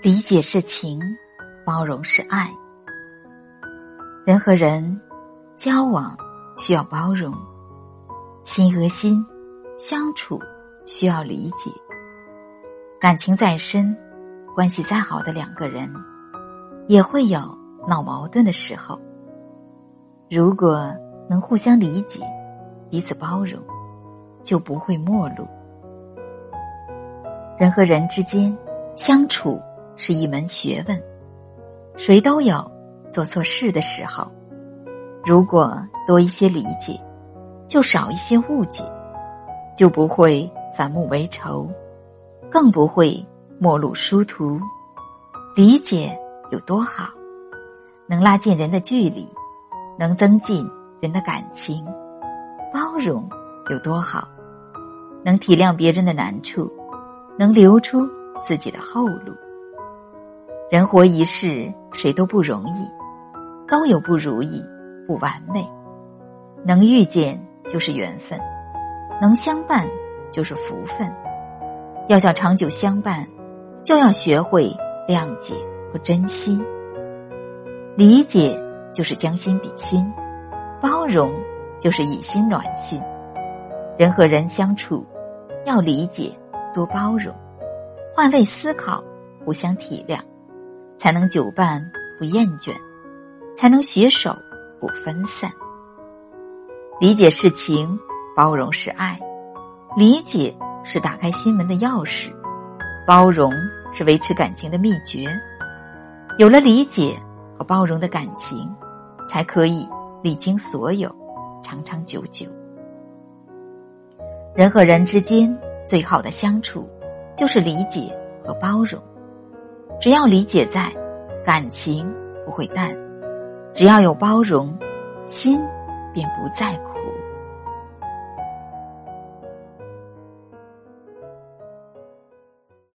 理解是情，包容是爱。人和人交往需要包容，心和心相处需要理解。感情再深，关系再好的两个人，也会有闹矛盾的时候。如果能互相理解，彼此包容，就不会陌路。人和人之间相处是一门学问，谁都有做错事的时候。如果多一些理解，就少一些误解，就不会反目为仇。更不会陌路殊途。理解有多好，能拉近人的距离，能增进人的感情；包容有多好，能体谅别人的难处，能留出自己的后路。人活一世，谁都不容易，都有不如意、不完美。能遇见就是缘分，能相伴就是福分。要想长久相伴，就要学会谅解和珍惜。理解就是将心比心，包容就是以心暖心。人和人相处，要理解多包容，换位思考，互相体谅，才能久伴不厌倦，才能携手不分散。理解是情，包容是爱，理解。是打开心门的钥匙，包容是维持感情的秘诀。有了理解和包容的感情，才可以历经所有，长长久久。人和人之间最好的相处，就是理解和包容。只要理解在，感情不会淡；只要有包容，心便不再苦。